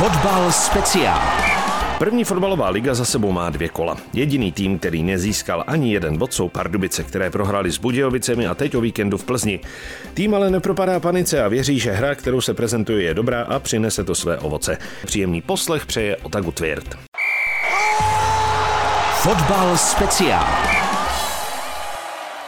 Fotbal speciál. První fotbalová liga za sebou má dvě kola. Jediný tým, který nezískal ani jeden bod, jsou Pardubice, které prohráli s Budějovicemi a teď o víkendu v Plzni. Tým ale nepropadá panice a věří, že hra, kterou se prezentuje, je dobrá a přinese to své ovoce. Příjemný poslech přeje Otagu Tvěrt. Fotbal speciál.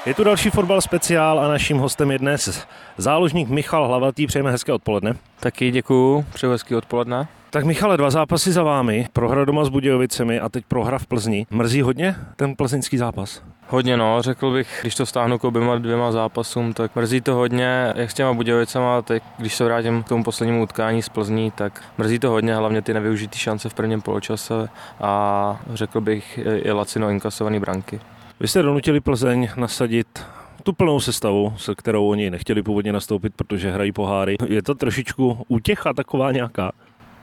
Je tu další fotbal speciál a naším hostem je dnes záložník Michal Hlavatý. Přejeme hezké odpoledne. Taky děkuju, přeju hezký odpoledne. Tak Michale, dva zápasy za vámi, prohra doma s Budějovicemi a teď prohra v Plzni. Mrzí hodně ten plzeňský zápas? Hodně no, řekl bych, když to stáhnu k oběma dvěma zápasům, tak mrzí to hodně, jak s těma Budějovicama, teď když se vrátím k tomu poslednímu utkání z Plzní, tak mrzí to hodně, hlavně ty nevyužitý šance v prvním poločase a řekl bych i lacino inkasovaný branky. Vy jste donutili Plzeň nasadit tu plnou sestavu, se kterou oni nechtěli původně nastoupit, protože hrají poháry. Je to trošičku útěcha taková nějaká?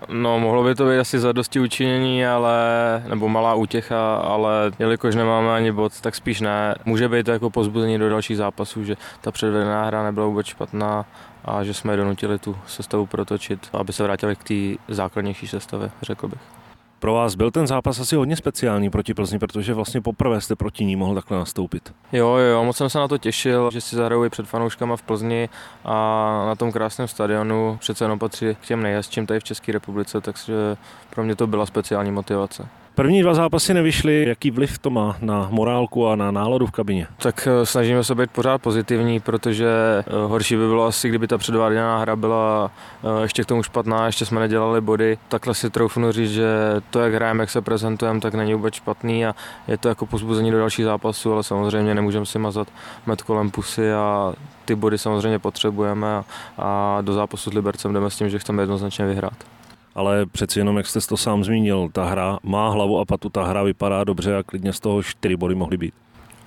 No, mohlo by to být asi za dosti učinění, ale, nebo malá útěcha, ale jelikož nemáme ani bod, tak spíš ne. Může být to jako pozbuzení do dalších zápasů, že ta předvedená hra nebyla vůbec špatná a že jsme donutili tu sestavu protočit, aby se vrátili k té základnější sestavě, řekl bych. Pro vás byl ten zápas asi hodně speciální proti Plzni, protože vlastně poprvé jste proti ní mohl takhle nastoupit. Jo, jo, moc jsem se na to těšil, že si zahraju před fanouškama v Plzni a na tom krásném stadionu přece jenom patří k těm nejhezčím tady v České republice, takže pro mě to byla speciální motivace. První dva zápasy nevyšly. Jaký vliv to má na morálku a na náladu v kabině? Tak eh, snažíme se být pořád pozitivní, protože eh, horší by bylo asi, kdyby ta předváděná hra byla eh, ještě k tomu špatná, ještě jsme nedělali body. Takhle si troufnu říct, že to, jak hrajeme, jak se prezentujeme, tak není vůbec špatný a je to jako pozbuzení do dalších zápasů, ale samozřejmě nemůžeme si mazat med kolem pusy a ty body samozřejmě potřebujeme a do zápasu s Libercem jdeme s tím, že chceme jednoznačně vyhrát ale přeci jenom, jak jste to sám zmínil, ta hra má hlavu a patu, ta hra vypadá dobře a klidně z toho čtyři body mohly být.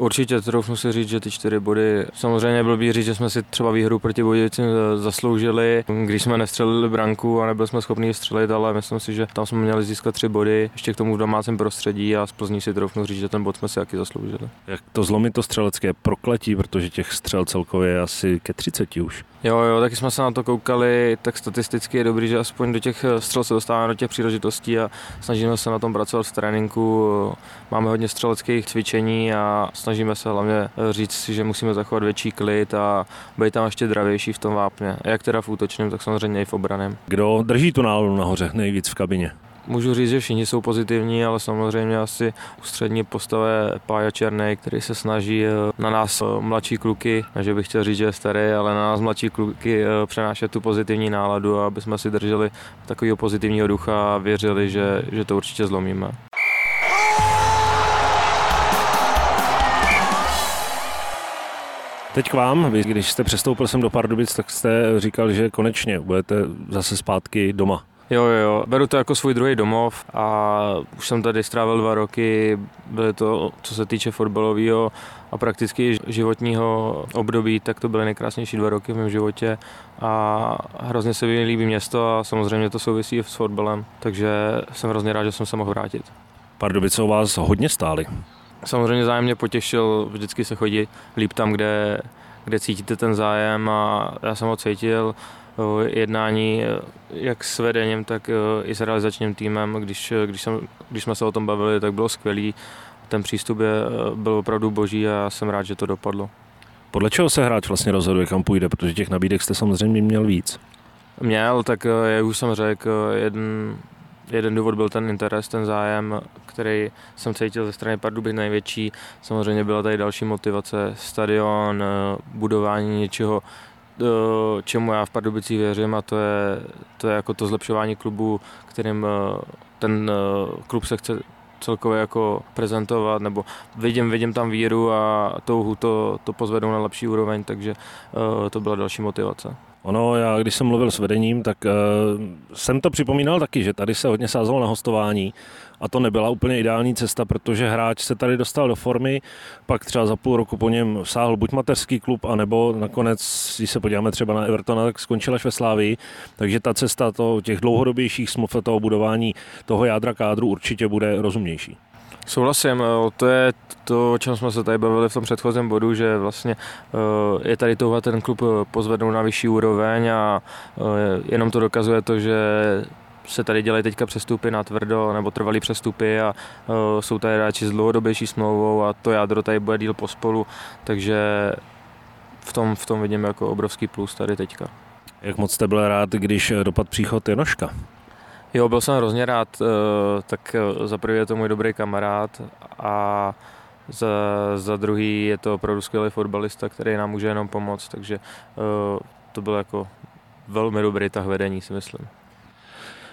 Určitě, troufnu si říct, že ty čtyři body, samozřejmě byl by říct, že jsme si třeba výhru proti Budějicím zasloužili, když jsme nestřelili branku a nebyli jsme schopni střelit, ale myslím si, že tam jsme měli získat tři body, ještě k tomu v domácím prostředí a z Plzní si troufnu říct, že ten bod jsme si taky zasloužili. Jak to zlomit to střelecké prokletí, protože těch střel celkově je asi ke 30 už. Jo, jo, taky jsme se na to koukali, tak statisticky je dobrý, že aspoň do těch střel se dostáváme do těch příležitostí a snažíme se na tom pracovat v tréninku. Máme hodně střeleckých cvičení a snažíme se hlavně říct si, že musíme zachovat větší klid a být tam ještě dravější v tom vápně. Jak teda v útočném, tak samozřejmě i v obraném. Kdo drží tu náladu nahoře nejvíc v kabině? Můžu říct, že všichni jsou pozitivní, ale samozřejmě asi ústřední postave Pája Černý, který se snaží eh, na nás eh, mladší kluky, že bych chtěl říct, že je starý, ale na nás mladší kluky eh, přenášet tu pozitivní náladu, aby jsme si drželi takového pozitivního ducha a věřili, že, že to určitě zlomíme. Teď k vám, vy, když jste přestoupil sem do Pardubic, tak jste říkal, že konečně budete zase zpátky doma. Jo, jo, beru to jako svůj druhý domov a už jsem tady strávil dva roky, byly to, co se týče fotbalového a prakticky životního období, tak to byly nejkrásnější dva roky v mém životě a hrozně se mi líbí město a samozřejmě to souvisí s fotbalem, takže jsem hrozně rád, že jsem se mohl vrátit. Pardubice o vás hodně stály. Samozřejmě zájem mě potěšil, vždycky se chodí líp tam, kde, kde cítíte ten zájem a já jsem ho cítil jednání jak s vedením, tak i s realizačním týmem. Když, když, jsem, když jsme se o tom bavili, tak bylo skvělý. Ten přístup je, byl opravdu boží a já jsem rád, že to dopadlo. Podle čeho se hráč vlastně rozhoduje, kam půjde? Protože těch nabídek jste samozřejmě měl víc. Měl, tak jak už jsem řekl, jeden, jeden důvod byl ten interes, ten zájem, který jsem cítil ze strany Pardubic největší. Samozřejmě byla tady další motivace, stadion, budování něčeho, čemu já v Pardubicích věřím a to je, to je jako to zlepšování klubu, kterým eh, ten eh, klub se chce celkově jako prezentovat, nebo vidím, vidím tam víru a touhu to, to pozvedou na lepší úroveň, takže to byla další motivace. Ono, já když jsem mluvil s vedením, tak uh, jsem to připomínal taky, že tady se hodně sázelo na hostování a to nebyla úplně ideální cesta, protože hráč se tady dostal do formy, pak třeba za půl roku po něm sáhl buď mateřský klub, anebo nakonec, když se podíváme třeba na Evertona, tak skončil až ve Slávii, takže ta cesta to, těch dlouhodobějších smluv toho budování toho jádra kádru určitě bude rozumnější. Souhlasím, to je to, o čem jsme se tady bavili v tom předchozím bodu, že vlastně eh, je tady touha ten klub pozvednout na vyšší úroveň a eh, jenom to dokazuje to, že se tady dělají teďka přestupy na tvrdo nebo trvalý přestupy a jsou tady hráči s dlouhodobější smlouvou a to jádro tady bude díl pospolu, takže v tom, v tom vidím jako obrovský plus tady teďka. Jak moc jste byl rád, když dopad příchod Janoška? Jo, byl jsem hrozně rád, uh, tak za prvý je to můj dobrý kamarád a za, za druhý je to opravdu skvělý fotbalista, který nám může jenom pomoct, takže uh, to byl jako velmi dobrý tah vedení, si myslím.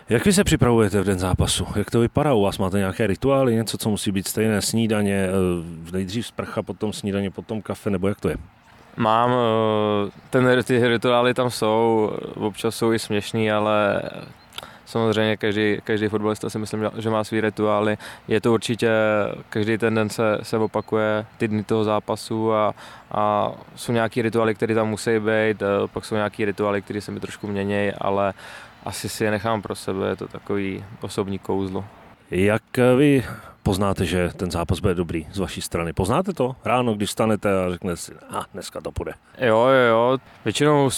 Jak vy se připravujete v den zápasu? Jak to vypadá u vás? Máte nějaké rituály, něco, co musí být stejné? Snídaně, eh, nejdřív sprcha, potom snídaně, potom kafe, nebo jak to je? Mám, eh, ten, ty rituály tam jsou, občas jsou i směšný, ale samozřejmě každý, každý fotbalista si myslím, že má svý rituály. Je to určitě, každý ten den se, se opakuje ty dny toho zápasu a, a jsou nějaký rituály, které tam musí být, eh, pak jsou nějaký rituály, které se mi trošku mění, ale asi si je nechám pro sebe, je to takový osobní kouzlo. Jak vy poznáte, že ten zápas bude dobrý z vaší strany? Poznáte to ráno, když stanete a řeknete si, a dneska to půjde? Jo, jo, jo. Většinou,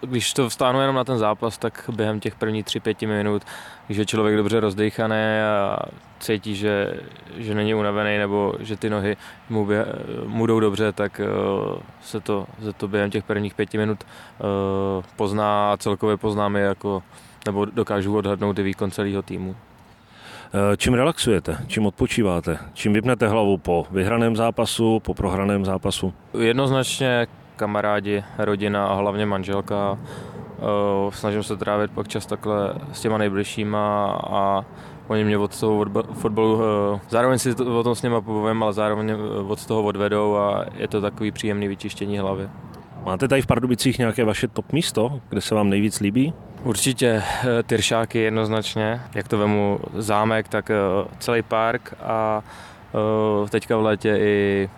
když to vstánu jenom na ten zápas, tak během těch prvních 3-5 minut, když je člověk dobře rozdejchaný a cítí, že, že není unavený nebo že ty nohy mu, bě, mu jdou dobře, tak uh, se, to, se to během těch prvních pěti minut uh, pozná a celkově poznáme jako nebo dokážu odhadnout i výkon celého týmu. Eh, čím relaxujete? Čím odpočíváte? Čím vypnete hlavu po vyhraném zápasu, po prohraném zápasu? Jednoznačně kamarádi, rodina a hlavně manželka. Eh, snažím se trávit pak čas takhle s těma nejbližšíma a oni mě od toho fotbalu, eh, zároveň si o tom s nima povím, ale zároveň od toho odvedou a je to takový příjemný vyčištění hlavy. Máte tady v Pardubicích nějaké vaše top místo, kde se vám nejvíc líbí? Určitě eh, Tyršáky jednoznačně, jak to vemu zámek, tak eh, celý park a eh, teďka v létě i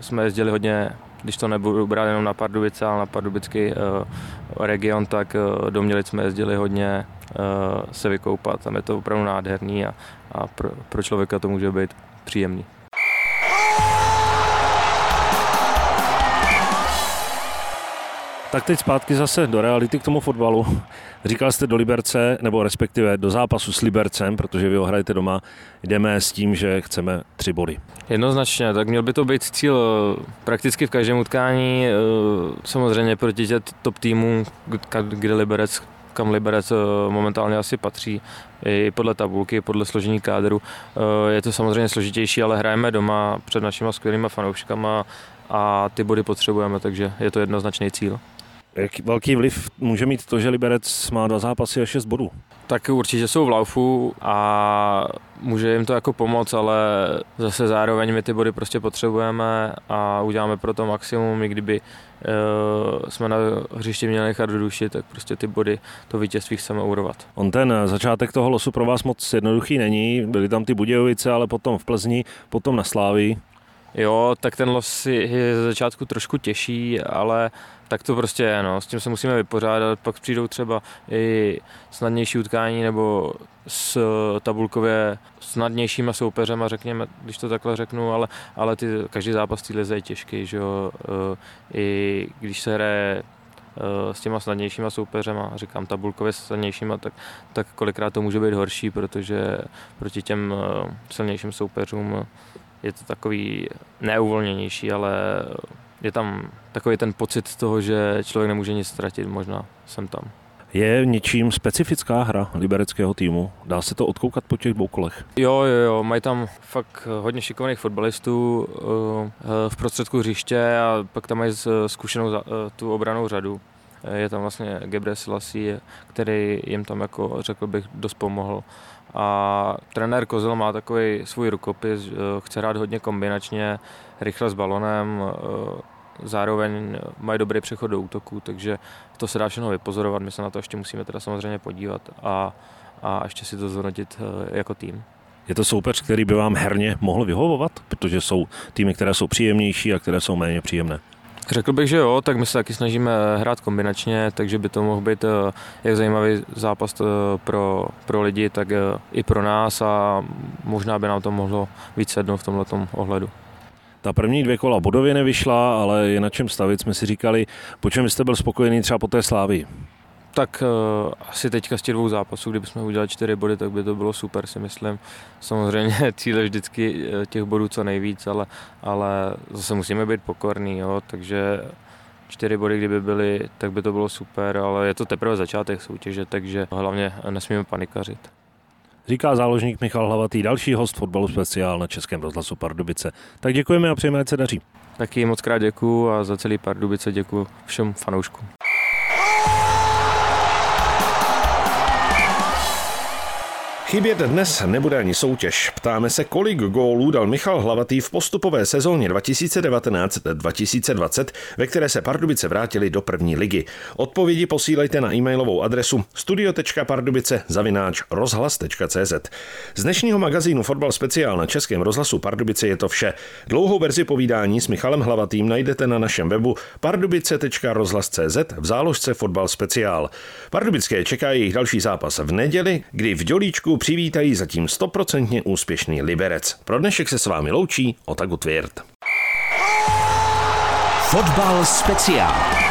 jsme jezdili hodně, když to nebudu brát jenom na Pardubice, ale na pardubický region, tak do Mělic jsme jezdili hodně se vykoupat. Tam je to opravdu nádherný a, a pro, pro člověka to může být příjemný. Tak teď zpátky zase do reality k tomu fotbalu. Říkal jste do Liberce, nebo respektive do zápasu s Libercem, protože vy ho hrajete doma. Jdeme s tím, že chceme tři body. Jednoznačně, tak měl by to být cíl eh, prakticky v každém utkání. Eh, samozřejmě proti tě top týmu, kde Liberec kam Liberec eh, momentálně asi patří, i podle tabulky, podle složení kádru. Je to samozřejmě složitější, ale hrajeme doma před našimi skvělými fanouškama a ty body potřebujeme, takže je to jednoznačný cíl. Jak velký vliv může mít to, že Liberec má dva zápasy a šest bodů? Tak určitě jsou v laufu a může jim to jako pomoct, ale zase zároveň my ty body prostě potřebujeme a uděláme pro to maximum, i kdyby uh, jsme na hřišti měli nechat do duši, tak prostě ty body, to vítězství chceme urvat. On ten začátek toho losu pro vás moc jednoduchý není, byly tam ty Budějovice, ale potom v Plzni, potom na Slávii. Jo, tak ten los je ze začátku trošku těžší, ale tak to prostě je, no. s tím se musíme vypořádat, pak přijdou třeba i snadnější utkání nebo s tabulkově snadnějšíma soupeřema, řekněme, když to takhle řeknu, ale, ale ty, každý zápas té lize je těžký, že jo, e, i když se hraje e, s těma snadnějšíma soupeřema, říkám tabulkově snadnějšíma, tak, tak kolikrát to může být horší, protože proti těm e, silnějším soupeřům je to takový neuvolněnější, ale je tam takový ten pocit toho, že člověk nemůže nic ztratit, možná jsem tam. Je něčím specifická hra libereckého týmu? Dá se to odkoukat po těch dvou kolech? Jo, jo, jo, mají tam fakt hodně šikovných fotbalistů eh, v prostředku hřiště a pak tam mají zkušenou eh, tu obranou řadu. Je tam vlastně Gebre Selassie, který jim tam, jako řekl bych, dost pomohl. A trenér Kozel má takový svůj rukopis, eh, chce hrát hodně kombinačně, rychle s balonem, eh, zároveň mají dobrý přechod do útoku, takže to se dá všechno vypozorovat, my se na to ještě musíme teda samozřejmě podívat a, a ještě si to zhodnotit eh, jako tým. Je to soupeř, který by vám herně mohl vyhovovat? Protože jsou týmy, které jsou příjemnější a které jsou méně příjemné. Řekl bych, že jo, tak my se taky snažíme hrát kombinačně, takže by to mohl být eh, jak zajímavý zápas eh, pro, pro lidi, tak eh, i pro nás a možná by nám to mohlo víc sednout v tomto ohledu. Ta první dvě kola bodově nevyšla, ale je na čem stavit. Jsme si říkali, po čem jste byl spokojený třeba po té slávy? Tak uh, asi teďka z těch dvou zápasů, kdybychom udělali čtyři body, tak by to bylo super, si myslím. Samozřejmě cíl je vždycky eh, těch bodů co nejvíc, ale, ale zase musíme být pokorní, jo, takže čtyři body, kdyby byly, tak by to bylo super, ale je to teprve začátek soutěže, takže hlavně nesmíme panikařit. Říká záložník Michal Hlavatý, další host fotbalu speciál na Českém rozhlasu Pardubice. Tak děkujeme a přejeme, ať se daří. Taky moc krát děkuju a za celý Pardubice děkuju všem fanouškům. Chybět dnes nebude ani soutěž. Ptáme se, kolik gólů dal Michal Hlavatý v postupové sezóně 2019-2020, ve které se Pardubice vrátili do první ligy. Odpovědi posílejte na e-mailovou adresu studio.pardubice zavináč rozhlas.cz. Z dnešního magazínu Fotbal speciál na Českém rozhlasu Pardubice je to vše. Dlouhou verzi povídání s Michalem Hlavatým najdete na našem webu pardubice.rozhlas.cz v záložce Fotbal speciál. Pardubické čeká jejich další zápas v neděli, kdy v Dělíčku přivítají zatím stoprocentně úspěšný Liberec. Pro dnešek se s vámi loučí Otaku Tvěrt. Fotbal speciál.